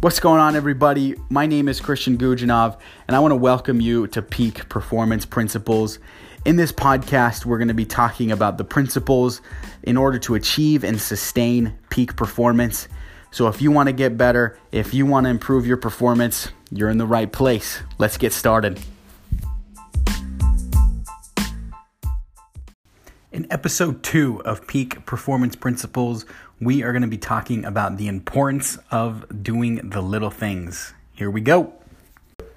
What's going on, everybody? My name is Christian Gujanov, and I want to welcome you to Peak Performance Principles. In this podcast, we're going to be talking about the principles in order to achieve and sustain peak performance. So, if you want to get better, if you want to improve your performance, you're in the right place. Let's get started. In episode two of Peak Performance Principles, we are going to be talking about the importance of doing the little things. Here we go.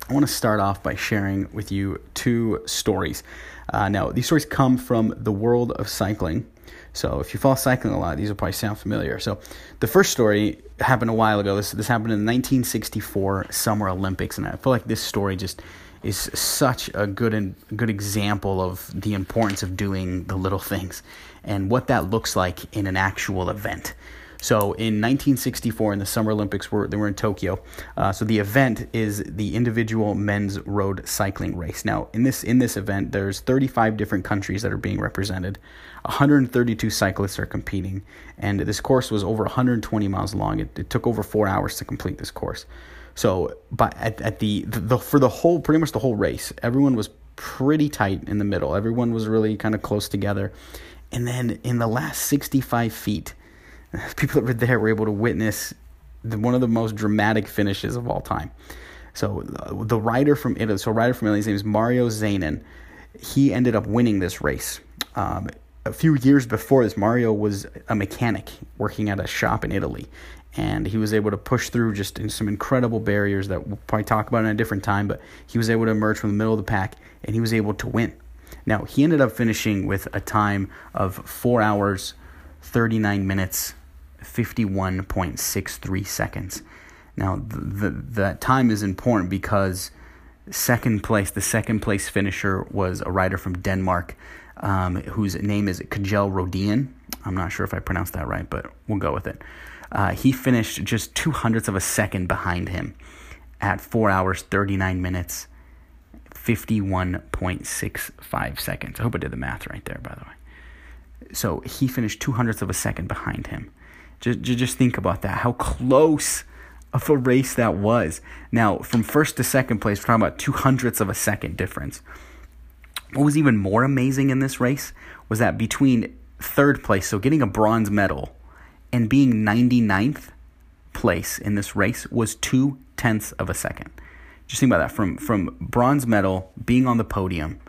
I want to start off by sharing with you two stories. Uh, now, these stories come from the world of cycling. So, if you follow cycling a lot, these will probably sound familiar. So, the first story happened a while ago. This this happened in the 1964 Summer Olympics, and I feel like this story just is such a good and good example of the importance of doing the little things and what that looks like in an actual event. So in 1964, in the Summer Olympics, were they were in Tokyo. Uh, so the event is the individual men's road cycling race. Now in this in this event, there's 35 different countries that are being represented. 132 cyclists are competing, and this course was over 120 miles long. It, it took over four hours to complete this course. So, but at, at the, the, the for the whole pretty much the whole race, everyone was pretty tight in the middle. Everyone was really kind of close together. And then in the last 65 feet, people that were there were able to witness the, one of the most dramatic finishes of all time. So uh, the rider from Italy, so rider from Italy, his name is Mario Zanin. He ended up winning this race. Um, a few years before this, Mario was a mechanic working at a shop in Italy, and he was able to push through just in some incredible barriers that we'll probably talk about in a different time. But he was able to emerge from the middle of the pack, and he was able to win. Now he ended up finishing with a time of four hours, thirty nine minutes, fifty one point six three seconds. Now the, the time is important because second place, the second place finisher was a rider from Denmark, um, whose name is Kjell Rodin. I'm not sure if I pronounced that right, but we'll go with it. Uh, he finished just two hundredths of a second behind him at 4 hours, 39 minutes, 51.65 seconds. I hope I did the math right there, by the way. So he finished two hundredths of a second behind him. Just, just think about that. How close of a race that was. Now, from first to second place, we're talking about two hundredths of a second difference. What was even more amazing in this race was that between third place, so getting a bronze medal, and being 99th place in this race was two tenths of a second. Just think about that from, from bronze medal, being on the podium,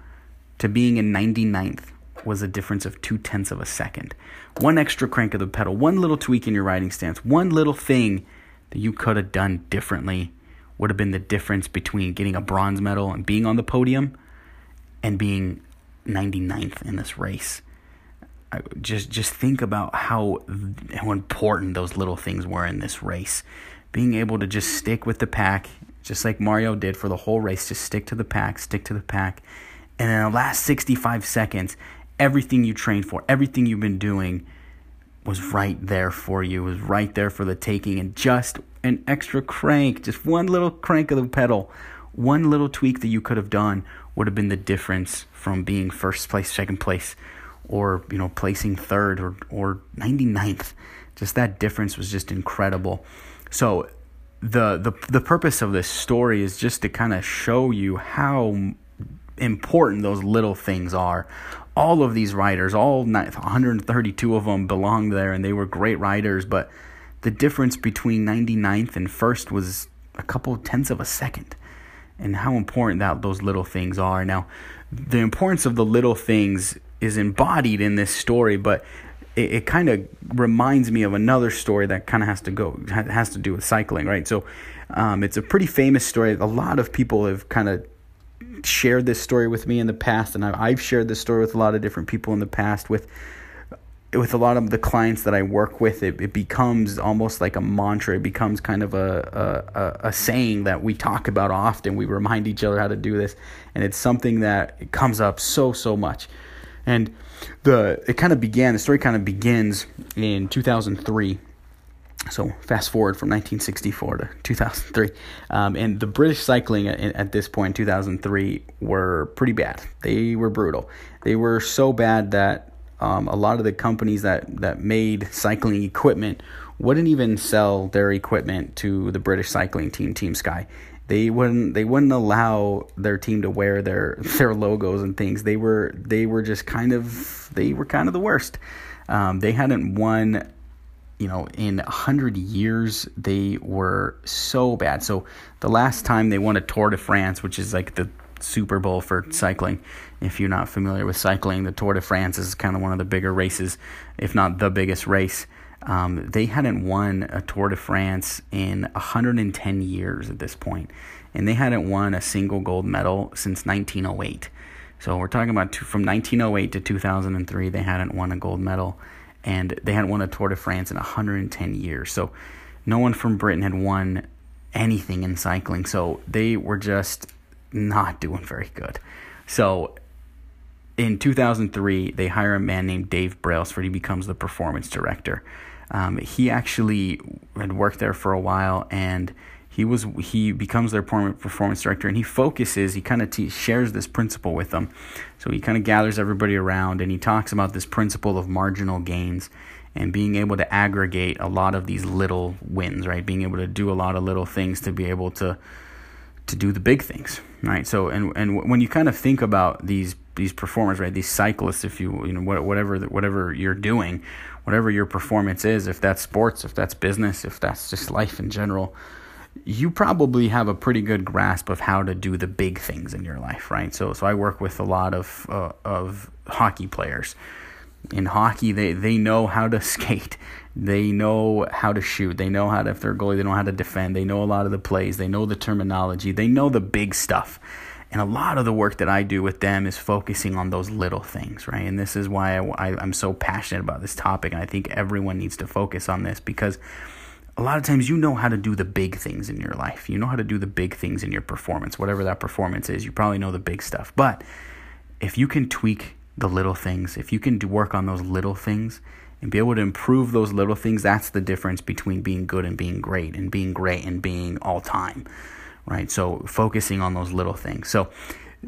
to being in 99th was a difference of two tenths of a second. One extra crank of the pedal, one little tweak in your riding stance, one little thing that you could have done differently would have been the difference between getting a bronze medal and being on the podium and being 99th in this race just just think about how how important those little things were in this race. Being able to just stick with the pack, just like Mario did for the whole race, just stick to the pack, stick to the pack, and in the last 65 seconds, everything you trained for, everything you've been doing, was right there for you. Was right there for the taking, and just an extra crank, just one little crank of the pedal, one little tweak that you could have done would have been the difference from being first place, second place or you know placing third or or 99th just that difference was just incredible so the the the purpose of this story is just to kind of show you how important those little things are all of these riders all 132 of them belonged there and they were great riders but the difference between 99th and first was a couple tenths of a second and how important that those little things are now the importance of the little things is embodied in this story, but it, it kind of reminds me of another story that kind of has to go has to do with cycling, right? So um, it's a pretty famous story. A lot of people have kind of shared this story with me in the past, and I've shared this story with a lot of different people in the past with with a lot of the clients that I work with, it, it becomes almost like a mantra. It becomes kind of a, a, a saying that we talk about often. We remind each other how to do this. And it's something that it comes up so, so much. And the it kind of began. The story kind of begins in 2003. So fast forward from 1964 to 2003, um, and the British cycling at, at this point, 2003, were pretty bad. They were brutal. They were so bad that um, a lot of the companies that, that made cycling equipment wouldn't even sell their equipment to the British cycling team, Team Sky. They wouldn't they wouldn't allow their team to wear their their logos and things. They were they were just kind of they were kind of the worst. Um, they hadn't won you know, in a hundred years, they were so bad. So the last time they won a Tour de France, which is like the Super Bowl for cycling, if you're not familiar with cycling, the Tour de France is kind of one of the bigger races, if not the biggest race. Um, they hadn't won a Tour de France in 110 years at this point, and they hadn't won a single gold medal since 1908. So we're talking about two, from 1908 to 2003, they hadn't won a gold medal and they hadn't won a Tour de France in 110 years. So no one from Britain had won anything in cycling. So they were just not doing very good. So in 2003, they hire a man named Dave Brailsford. He becomes the performance director. Um, he actually had worked there for a while and he was he becomes their performance director and he focuses he kind of te- shares this principle with them. So he kind of gathers everybody around and he talks about this principle of marginal gains and being able to aggregate a lot of these little wins right? Being able to do a lot of little things to be able to to do the big things right? So and and when you kind of think about these these performers right these cyclists if you you know whatever whatever you're doing whatever your performance is if that's sports if that's business if that's just life in general you probably have a pretty good grasp of how to do the big things in your life, right? So, so I work with a lot of uh, of hockey players. In hockey, they they know how to skate, they know how to shoot, they know how to if they're goalie, they know how to defend, they know a lot of the plays, they know the terminology, they know the big stuff. And a lot of the work that I do with them is focusing on those little things, right? And this is why I, I, I'm so passionate about this topic, and I think everyone needs to focus on this because a lot of times you know how to do the big things in your life. You know how to do the big things in your performance, whatever that performance is. You probably know the big stuff. But if you can tweak the little things, if you can work on those little things and be able to improve those little things, that's the difference between being good and being great and being great and being all time. Right? So focusing on those little things. So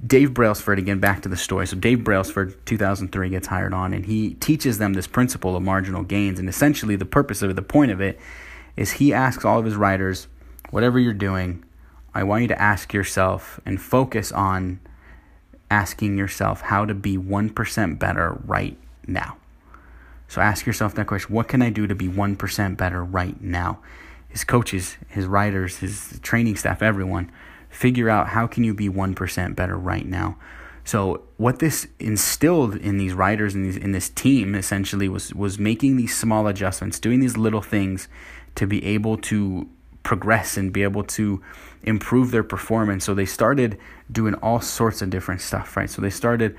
Dave Brailsford, again, back to the story. So Dave Brailsford, 2003, gets hired on and he teaches them this principle of marginal gains. And essentially the purpose of it, the point of it, is he asks all of his writers, whatever you're doing, I want you to ask yourself and focus on asking yourself how to be 1% better right now. So ask yourself that question what can I do to be 1% better right now? His coaches, his writers, his training staff, everyone, figure out how can you be 1% better right now. So what this instilled in these writers and in this team essentially was was making these small adjustments, doing these little things to be able to progress and be able to improve their performance. So they started doing all sorts of different stuff, right? So they started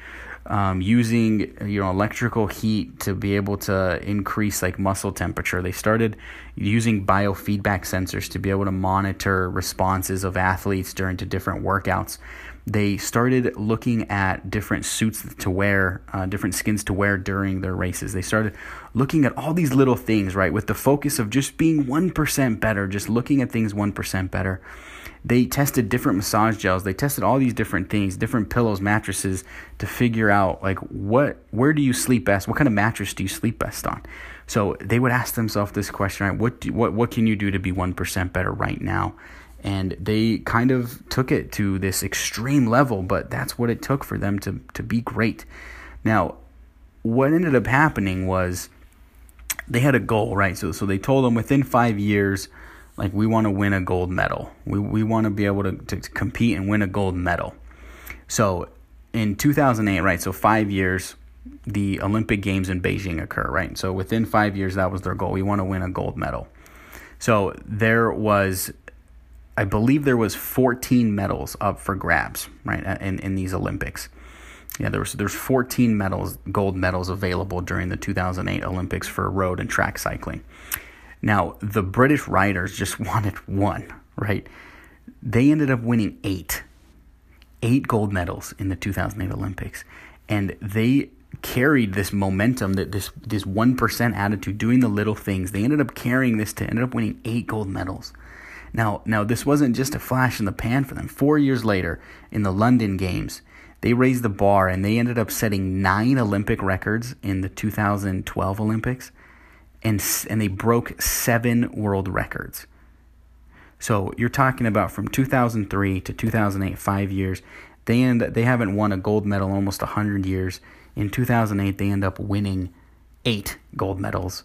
um, using you know electrical heat to be able to increase like muscle temperature. They started using biofeedback sensors to be able to monitor responses of athletes during to different workouts they started looking at different suits to wear, uh, different skins to wear during their races. They started looking at all these little things, right, with the focus of just being 1% better, just looking at things 1% better. They tested different massage gels. They tested all these different things, different pillows, mattresses to figure out like what where do you sleep best? What kind of mattress do you sleep best on? So they would ask themselves this question, right? What do, what what can you do to be 1% better right now? And they kind of took it to this extreme level but that's what it took for them to to be great now what ended up happening was they had a goal right so so they told them within 5 years like we want to win a gold medal we we want to be able to, to compete and win a gold medal so in 2008 right so 5 years the Olympic Games in Beijing occur, right? So within five years, that was their goal. We want to win a gold medal. So there was I believe there was 14 medals up for grabs, right, in, in these Olympics. Yeah, there was there's 14 medals, gold medals available during the 2008 Olympics for road and track cycling. Now, the British riders just wanted one, right? They ended up winning 8. 8 gold medals in the 2008 Olympics. And they carried this momentum that this this 1% attitude doing the little things. They ended up carrying this to ended up winning 8 gold medals. Now, now this wasn't just a flash in the pan for them. Four years later, in the London Games, they raised the bar and they ended up setting nine Olympic records in the 2012 Olympics, and and they broke seven world records. So you're talking about from 2003 to 2008, five years. They end they haven't won a gold medal in almost 100 years. In 2008, they end up winning eight gold medals.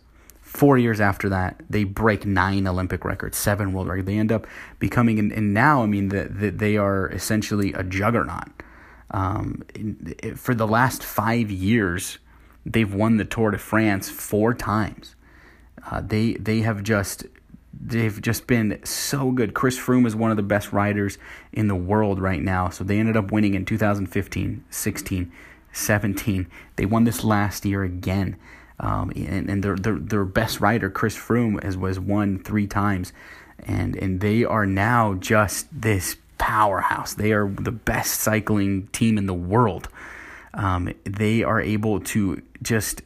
Four years after that, they break nine Olympic records, seven world records. They end up becoming, and, and now, I mean, the, the, they are essentially a juggernaut. Um, for the last five years, they've won the Tour de France four times. Uh, they they have just they've just been so good. Chris Froome is one of the best riders in the world right now. So they ended up winning in 2015, 16, 17. They won this last year again. Um, and, and their, their, their best rider, Chris Froome, has was won three times. And, and they are now just this powerhouse. They are the best cycling team in the world. Um, they are able to just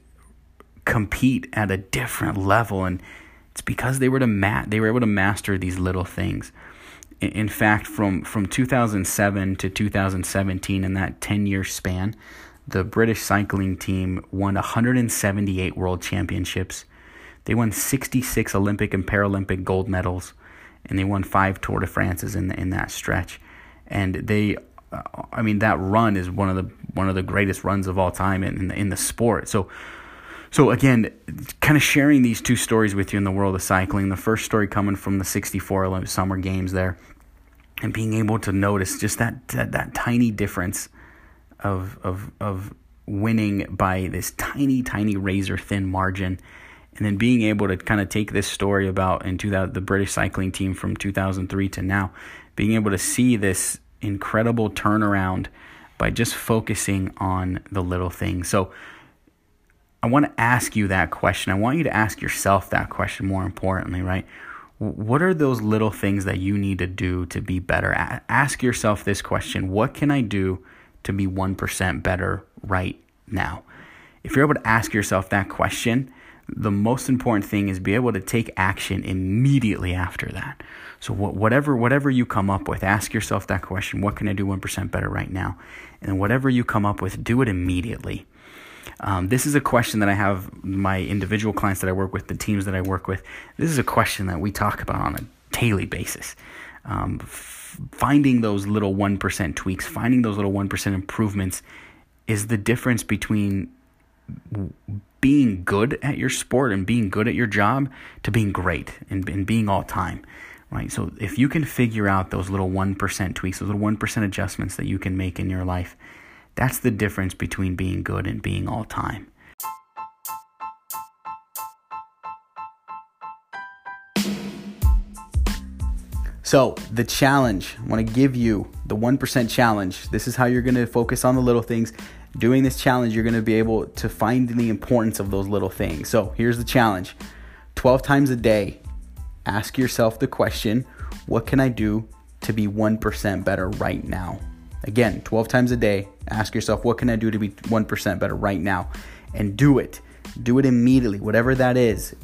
compete at a different level. And it's because they were to ma- they were able to master these little things. In, fact, from from 2007 to 2017, in that 10 year span, the British cycling team won 178 world championships. They won 66 Olympic and Paralympic gold medals, and they won five Tour de France's in in that stretch. And they, uh, I mean, that run is one of the one of the greatest runs of all time in in the, in the sport. So so again, kind of sharing these two stories with you in the world of cycling. The first story coming from the 64 Olympic Summer Games there and being able to notice just that that, that tiny difference of of of winning by this tiny tiny razor thin margin and then being able to kind of take this story about in into the British cycling team from 2003 to now being able to see this incredible turnaround by just focusing on the little things. So I want to ask you that question. I want you to ask yourself that question more importantly, right? What are those little things that you need to do to be better? Ask yourself this question What can I do to be 1% better right now? If you're able to ask yourself that question, the most important thing is be able to take action immediately after that. So whatever whatever you come up with, ask yourself that question, what can I do 1% better right now? And whatever you come up with, do it immediately. Um, this is a question that I have my individual clients that I work with, the teams that I work with. This is a question that we talk about on a daily basis. Um, finding those little 1% tweaks, finding those little 1% improvements is the difference between being good at your sport and being good at your job to being great and, and being all time right so if you can figure out those little 1% tweaks those little 1% adjustments that you can make in your life that's the difference between being good and being all time. So, the challenge, I want to give you the 1% challenge. This is how you're going to focus on the little things. Doing this challenge, you're going to be able to find the importance of those little things. So, here's the challenge 12 times a day, ask yourself the question what can I do to be 1% better right now? Again, 12 times a day, ask yourself, what can I do to be 1% better right now? And do it. Do it immediately, whatever that is.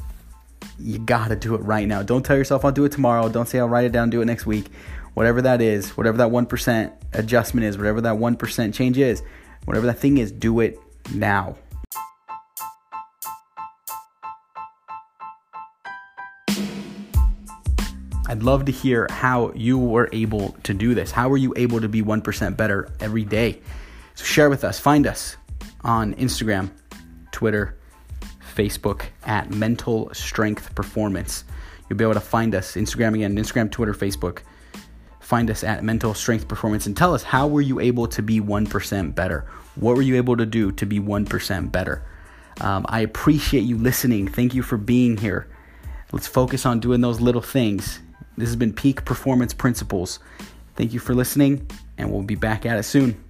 You gotta do it right now. Don't tell yourself I'll do it tomorrow. Don't say I'll write it down, do it next week. Whatever that is, whatever that 1% adjustment is, whatever that 1% change is, whatever that thing is, do it now. I'd love to hear how you were able to do this. How were you able to be 1% better every day? So share with us. Find us on Instagram, Twitter, Facebook at Mental Strength Performance. You'll be able to find us Instagram again, Instagram, Twitter, Facebook. Find us at Mental Strength Performance and tell us how were you able to be 1% better? What were you able to do to be 1% better? Um, I appreciate you listening. Thank you for being here. Let's focus on doing those little things this has been Peak Performance Principles. Thank you for listening, and we'll be back at it soon.